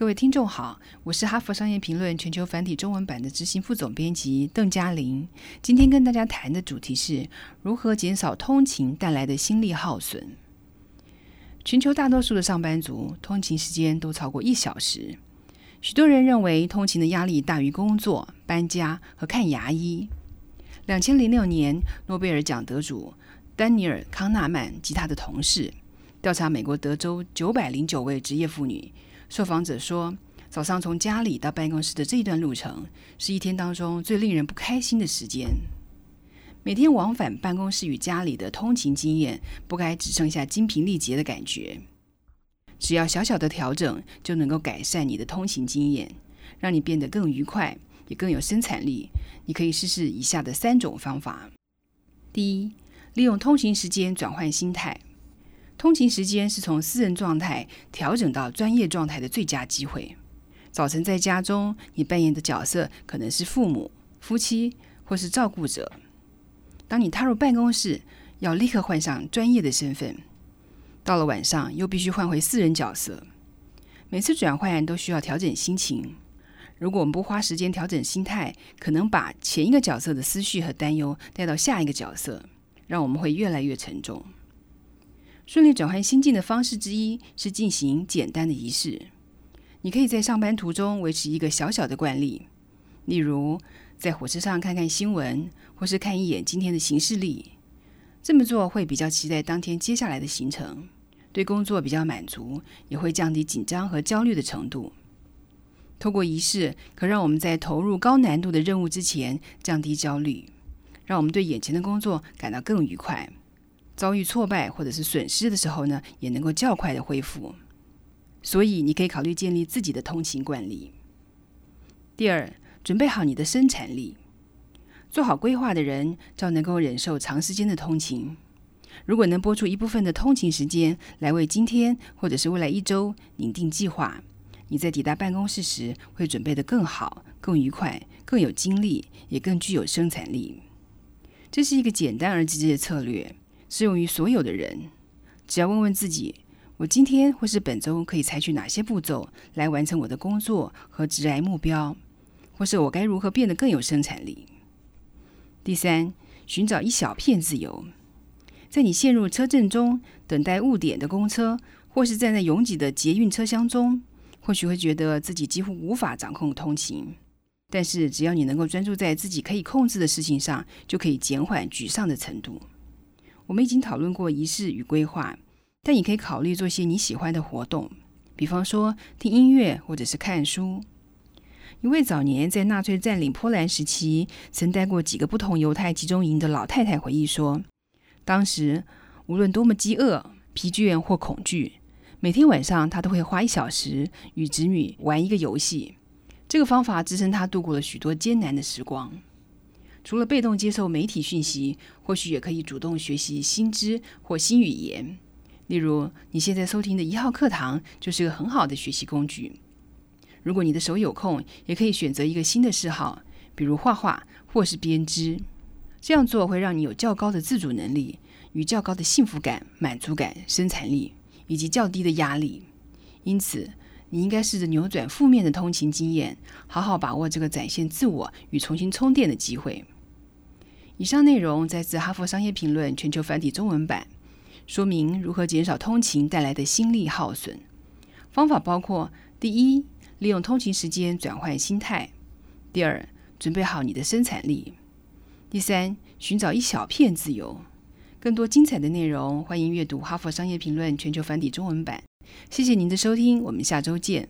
各位听众好，我是哈佛商业评论全球繁体中文版的执行副总编辑邓嘉玲。今天跟大家谈的主题是如何减少通勤带来的心力耗损。全球大多数的上班族通勤时间都超过一小时，许多人认为通勤的压力大于工作、搬家和看牙医。两千零六年，诺贝尔奖得主丹尼尔·康纳曼及他的同事调查美国德州九百零九位职业妇女。受访者说，早上从家里到办公室的这一段路程，是一天当中最令人不开心的时间。每天往返办公室与家里的通勤经验，不该只剩下精疲力竭的感觉。只要小小的调整，就能够改善你的通勤经验，让你变得更愉快，也更有生产力。你可以试试以下的三种方法：第一，利用通勤时间转换心态。通勤时间是从私人状态调整到专业状态的最佳机会。早晨在家中，你扮演的角色可能是父母、夫妻或是照顾者；当你踏入办公室，要立刻换上专业的身份。到了晚上，又必须换回私人角色。每次转换都需要调整心情。如果我们不花时间调整心态，可能把前一个角色的思绪和担忧带到下一个角色，让我们会越来越沉重。顺利转换心境的方式之一是进行简单的仪式。你可以在上班途中维持一个小小的惯例，例如在火车上看看新闻，或是看一眼今天的行事历。这么做会比较期待当天接下来的行程，对工作比较满足，也会降低紧张和焦虑的程度。透过仪式，可让我们在投入高难度的任务之前降低焦虑，让我们对眼前的工作感到更愉快。遭遇挫败或者是损失的时候呢，也能够较快的恢复。所以你可以考虑建立自己的通勤惯例。第二，准备好你的生产力。做好规划的人，较能够忍受长时间的通勤。如果能拨出一部分的通勤时间来为今天或者是未来一周拟定计划，你在抵达办公室时会准备的更好、更愉快、更有精力，也更具有生产力。这是一个简单而直接的策略。适用于所有的人，只要问问自己：我今天或是本周可以采取哪些步骤来完成我的工作和职癌目标，或是我该如何变得更有生产力？第三，寻找一小片自由。在你陷入车阵中等待误点的公车，或是站在拥挤的捷运车厢中，或许会觉得自己几乎无法掌控通勤。但是，只要你能够专注在自己可以控制的事情上，就可以减缓沮丧的程度。我们已经讨论过仪式与规划，但你可以考虑做些你喜欢的活动，比方说听音乐或者是看书。一位早年在纳粹占领波兰时期曾待过几个不同犹太集中营的老太太回忆说，当时无论多么饥饿、疲倦或恐惧，每天晚上她都会花一小时与子女玩一个游戏。这个方法支撑她度过了许多艰难的时光。除了被动接受媒体讯息，或许也可以主动学习新知或新语言。例如，你现在收听的一号课堂就是个很好的学习工具。如果你的手有空，也可以选择一个新的嗜好，比如画画或是编织。这样做会让你有较高的自主能力，与较高的幸福感、满足感、生产力，以及较低的压力。因此，你应该试着扭转负面的通勤经验，好好把握这个展现自我与重新充电的机会。以上内容摘自《哈佛商业评论》全球繁体中文版，说明如何减少通勤带来的心力耗损。方法包括：第一，利用通勤时间转换心态；第二，准备好你的生产力；第三，寻找一小片自由。更多精彩的内容，欢迎阅读《哈佛商业评论》全球繁体中文版。谢谢您的收听，我们下周见。